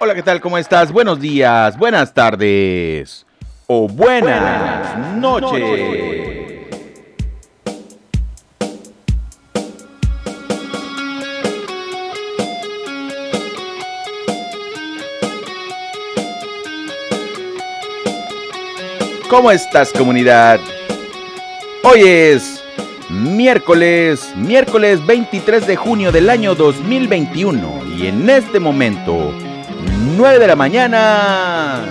Hola, ¿qué tal? ¿Cómo estás? Buenos días, buenas tardes o buenas, noches. ¿Cómo estás comunidad? Hoy es miércoles, miércoles 23 de junio del año 2021 y en este momento 9 de la mañana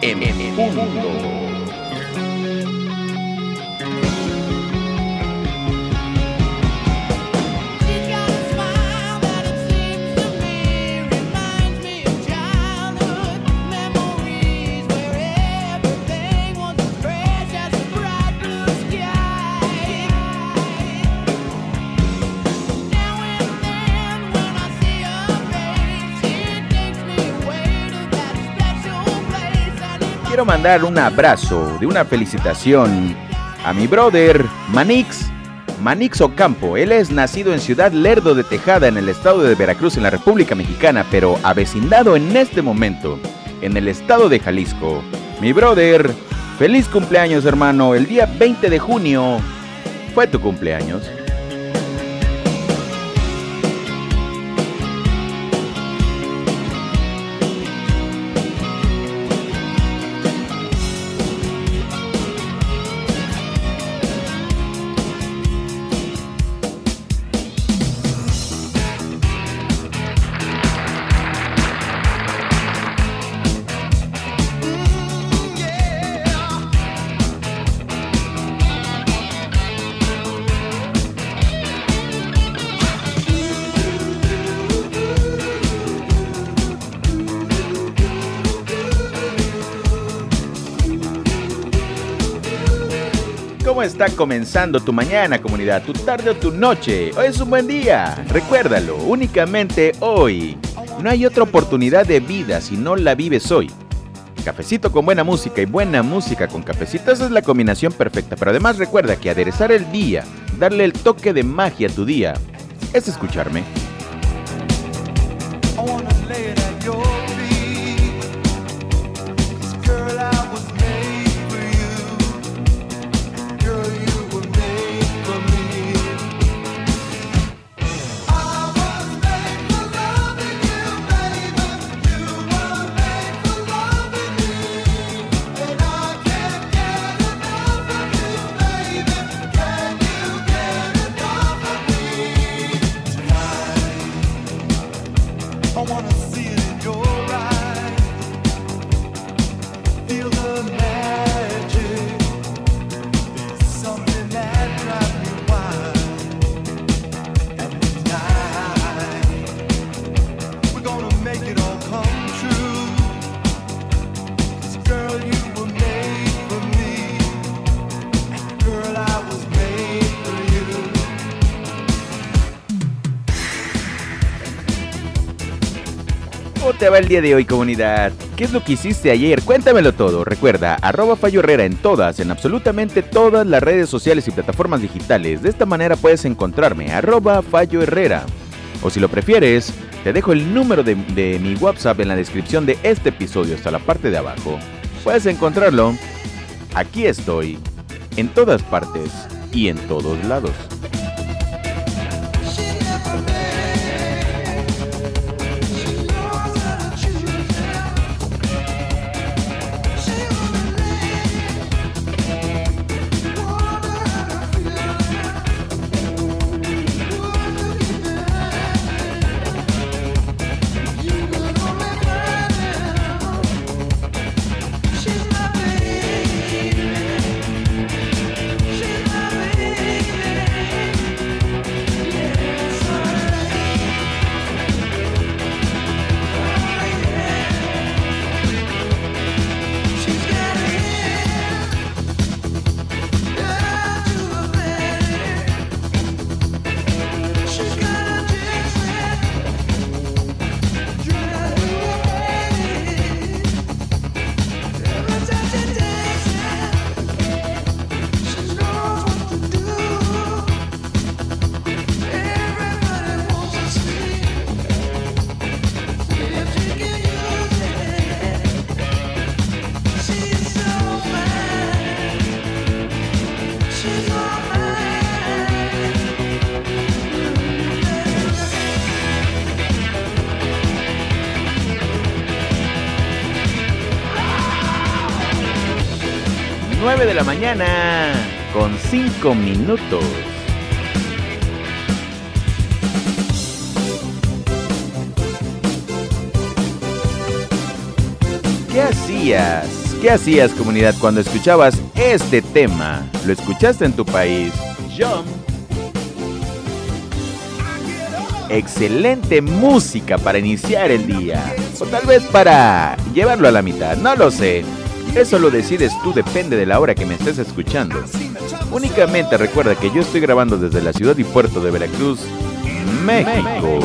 en punto. She's Quiero mandar un abrazo de una felicitación a mi brother Manix, Manix Ocampo. Él es nacido en Ciudad Lerdo de Tejada, en el estado de Veracruz, en la República Mexicana, pero avecindado en este momento en el estado de Jalisco. Mi brother, feliz cumpleaños hermano. El día 20 de junio fue tu cumpleaños. Está comenzando tu mañana, comunidad? ¿Tu tarde o tu noche? Hoy es un buen día. Recuérdalo, únicamente hoy. No hay otra oportunidad de vida si no la vives hoy. Cafecito con buena música y buena música con cafecito, esa es la combinación perfecta. Pero además recuerda que aderezar el día, darle el toque de magia a tu día, es escucharme. El día de hoy, comunidad? ¿Qué es lo que hiciste ayer? Cuéntamelo todo. Recuerda, arroba Fallo Herrera en todas, en absolutamente todas las redes sociales y plataformas digitales. De esta manera puedes encontrarme, arroba Fallo Herrera. O si lo prefieres, te dejo el número de mi WhatsApp en la descripción de este episodio, hasta la parte de abajo. Puedes encontrarlo. Aquí estoy, en todas partes y en todos lados. Mañana con 5 minutos. ¿Qué hacías? ¿Qué hacías comunidad cuando escuchabas este tema? ¿Lo escuchaste en tu país? Jump. Excelente música para iniciar el día. O tal vez para llevarlo a la mitad, no lo sé. Eso lo decides tú, depende de la hora que me estés escuchando. Únicamente recuerda que yo estoy grabando desde la ciudad y puerto de Veracruz, México.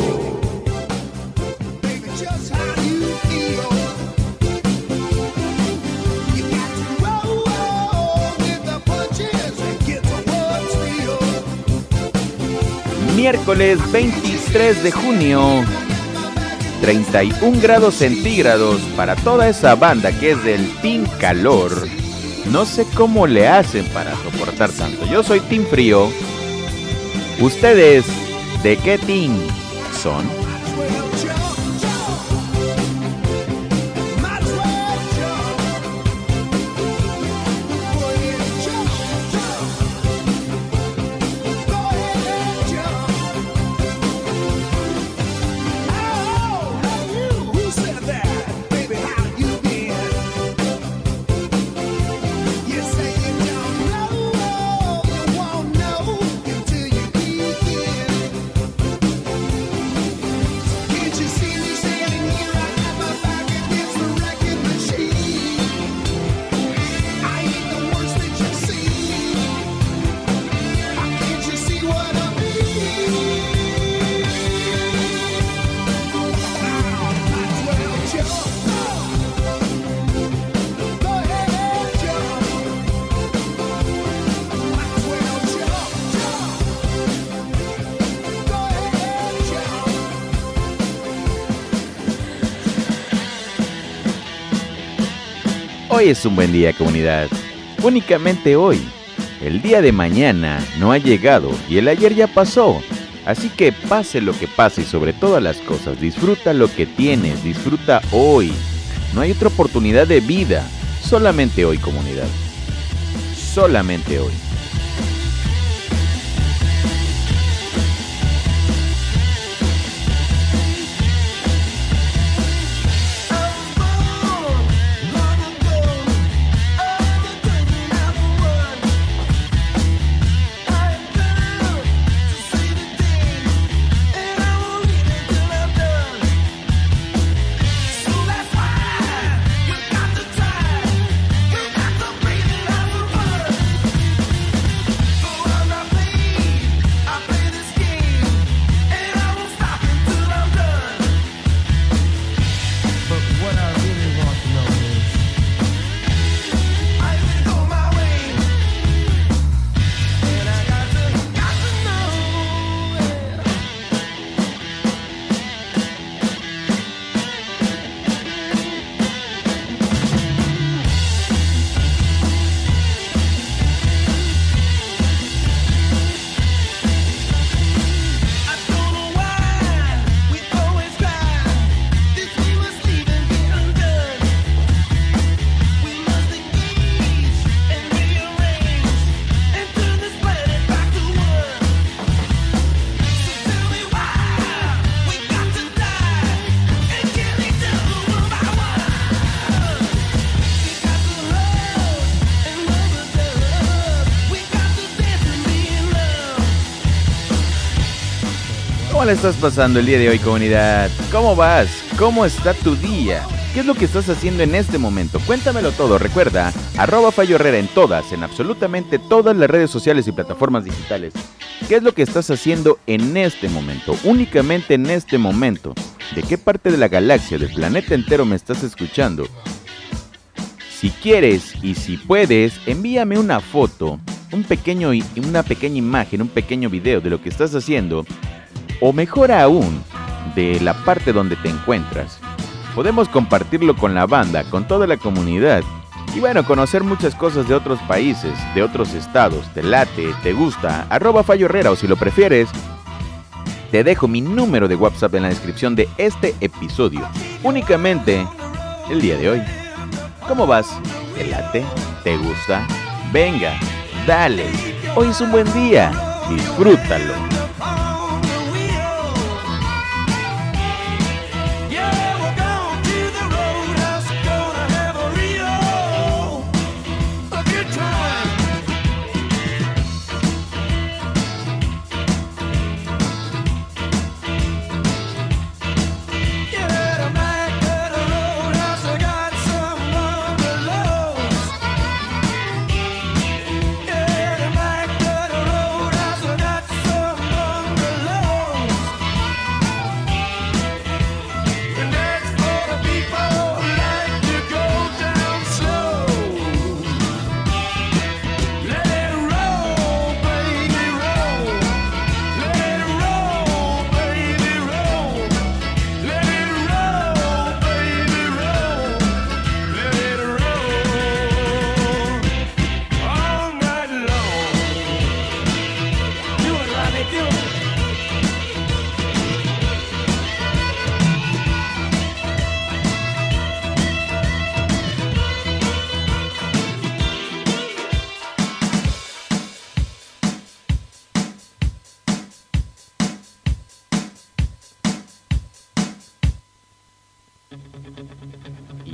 Miércoles 23 de junio, 31 grados centígrados para toda esa banda que es del Team Calor. No sé cómo le hacen para soportar tanto. Yo soy Team Frío. ¿Ustedes de qué team son? Es un buen día comunidad. Únicamente hoy. El día de mañana no ha llegado y el ayer ya pasó. Así que pase lo que pase y sobre todas las cosas, disfruta lo que tienes, disfruta hoy. No hay otra oportunidad de vida. Solamente hoy comunidad. Solamente hoy. ¿Cómo le estás pasando el día de hoy, comunidad? ¿Cómo vas? ¿Cómo está tu día? ¿Qué es lo que estás haciendo en este momento? Cuéntamelo todo. Recuerda, arroba Fallo Herrera en todas, en absolutamente todas las redes sociales y plataformas digitales. ¿Qué es lo que estás haciendo en este momento? Únicamente en este momento. ¿De qué parte de la galaxia, del planeta entero me estás escuchando? Si quieres y si puedes, envíame una foto, un pequeño, una pequeña imagen, un pequeño video de lo que estás haciendo o mejor aún, de la parte donde te encuentras. Podemos compartirlo con la banda, con toda la comunidad. Y bueno, conocer muchas cosas de otros países, de otros estados. Te late, te gusta, arroba Fallo Herrera o si lo prefieres, te dejo mi número de WhatsApp en la descripción de este episodio. Únicamente el día de hoy. ¿Cómo vas? ¿Te late? ¿Te gusta? Venga, dale. Hoy es un buen día. Disfrútalo.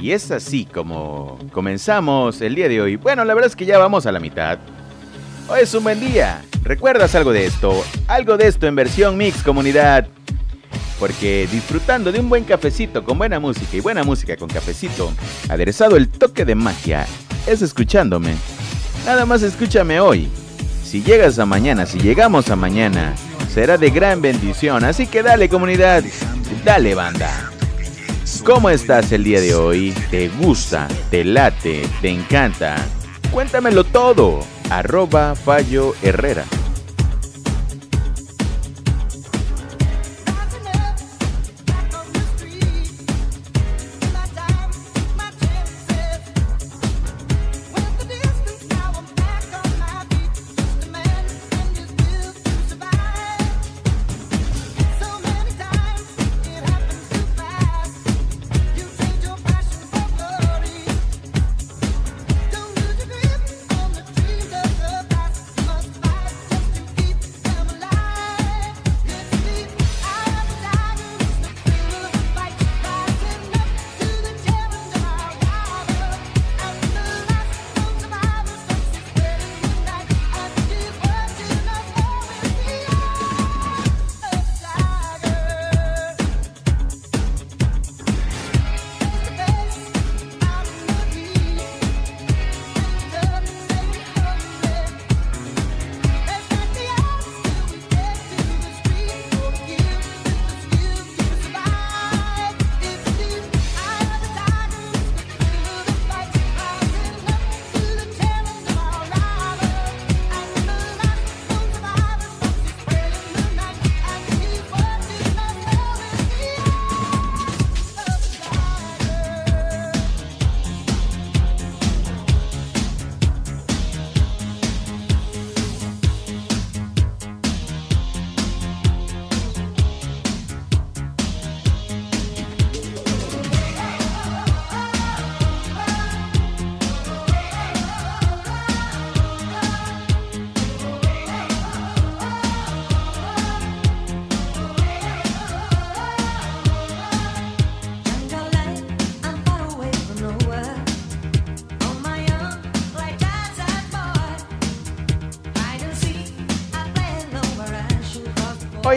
Y es así como comenzamos el día de hoy. Bueno, la verdad es que ya vamos a la mitad. Hoy es un buen día. ¿Recuerdas algo de esto? Algo de esto en versión mix comunidad. Porque disfrutando de un buen cafecito con buena música y buena música con cafecito, aderezado el toque de magia, es escuchándome. Nada más escúchame hoy. Si llegas a mañana, si llegamos a mañana, será de gran bendición. Así que dale comunidad, dale banda. ¿Cómo estás el día de hoy? ¿Te gusta? ¿Te late? ¿Te encanta? Cuéntamelo todo. Arroba Fallo Herrera.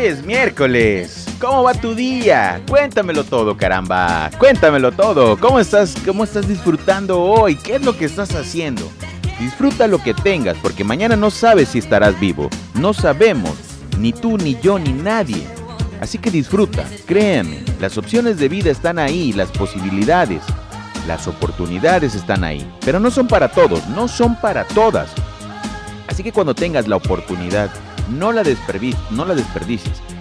Es miércoles. ¿Cómo va tu día? Cuéntamelo todo, caramba. Cuéntamelo todo. ¿Cómo estás? ¿Cómo estás disfrutando hoy? ¿Qué es lo que estás haciendo? Disfruta lo que tengas, porque mañana no sabes si estarás vivo. No sabemos, ni tú, ni yo, ni nadie. Así que disfruta, créeme, las opciones de vida están ahí, las posibilidades, las oportunidades están ahí. Pero no son para todos, no son para todas. Así que cuando tengas la oportunidad, no la, no la.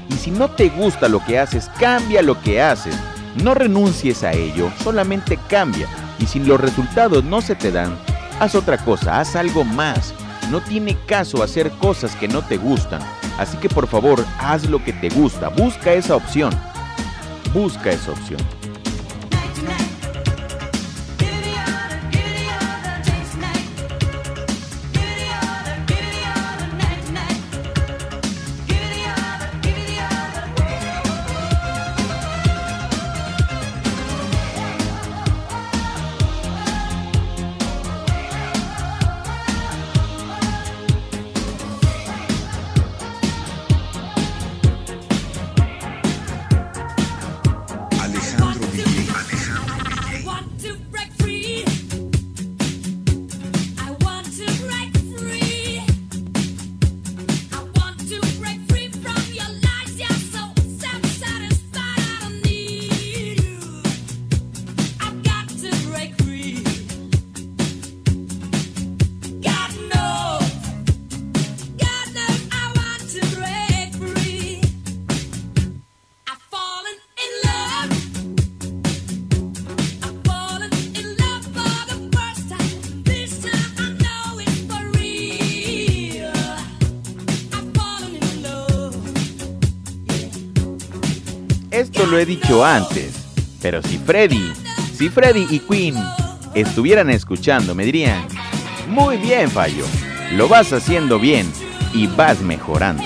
Y si no te gusta lo que haces, cambia lo que haces. No renuncies a ello, solamente cambia. Y si los resultados no se te dan, haz otra cosa, haz algo más. No tiene caso hacer cosas que no te gustan. Así que por favor, haz lo que te gusta. Busca esa opción. Busca esa opción. lo he dicho antes, pero si Freddy, si Freddy y Queen estuvieran escuchando, me dirían, muy bien, Fallo, lo vas haciendo bien y vas mejorando.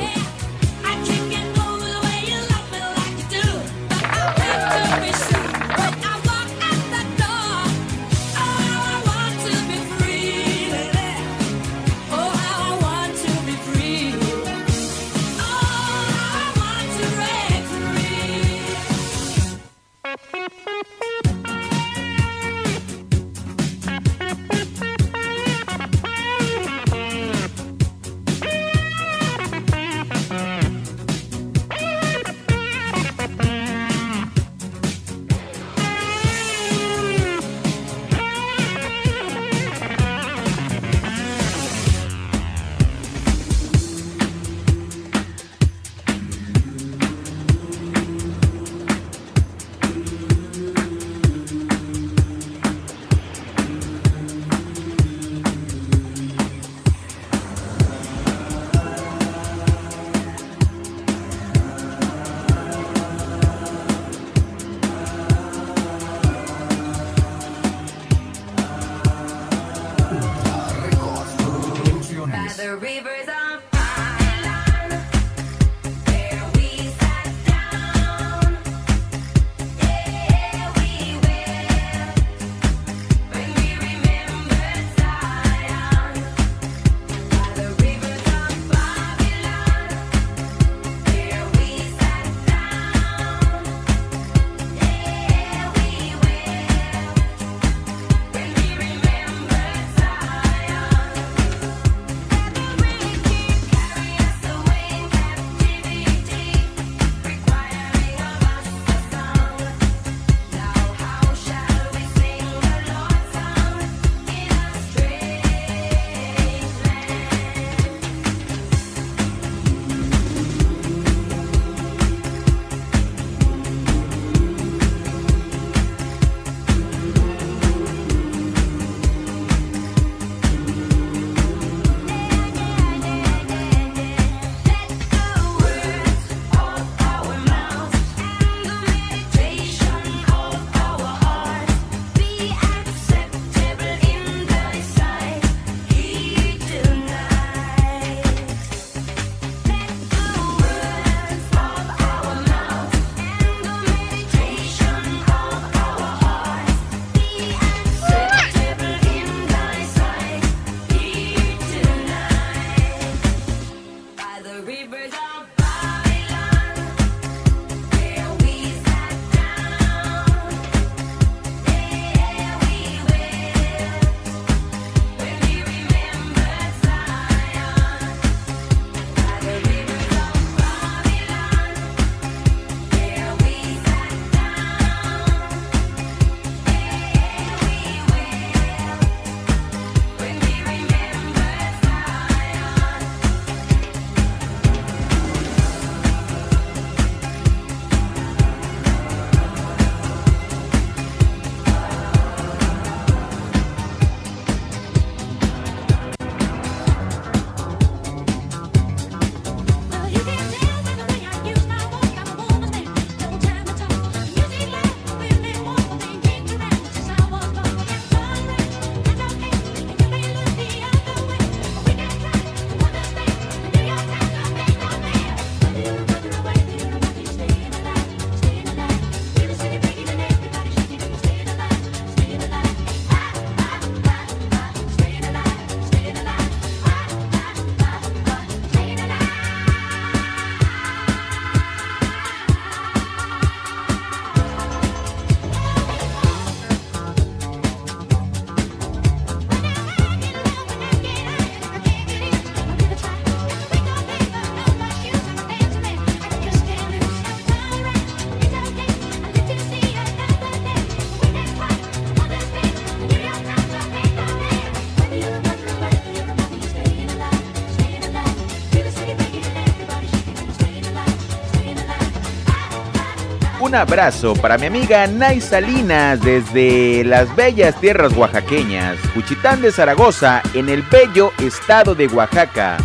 abrazo para mi amiga Nay Salinas desde las bellas tierras oaxaqueñas, Cuchitán de Zaragoza, en el bello estado de Oaxaca.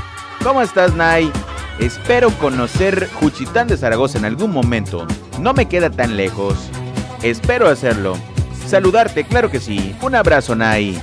¿Cómo estás, Nay? Espero conocer Juchitán de Zaragoza en algún momento. No me queda tan lejos. Espero hacerlo. Saludarte, claro que sí. Un abrazo, Nay.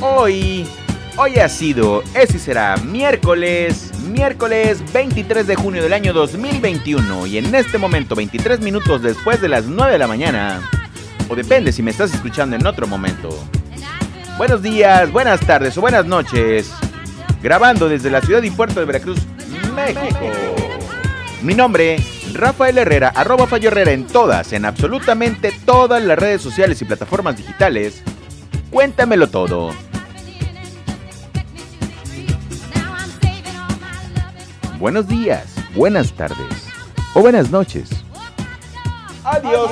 Hoy, hoy ha sido, ese será miércoles, miércoles 23 de junio del año 2021 y en este momento, 23 minutos después de las 9 de la mañana, o depende si me estás escuchando en otro momento. Buenos días, buenas tardes o buenas noches, grabando desde la ciudad y puerto de Veracruz, México. Mi nombre, Rafael Herrera, arroba Fallo Herrera en todas, en absolutamente todas las redes sociales y plataformas digitales. Cuéntamelo todo. Buenos días, buenas tardes o buenas noches. Adiós.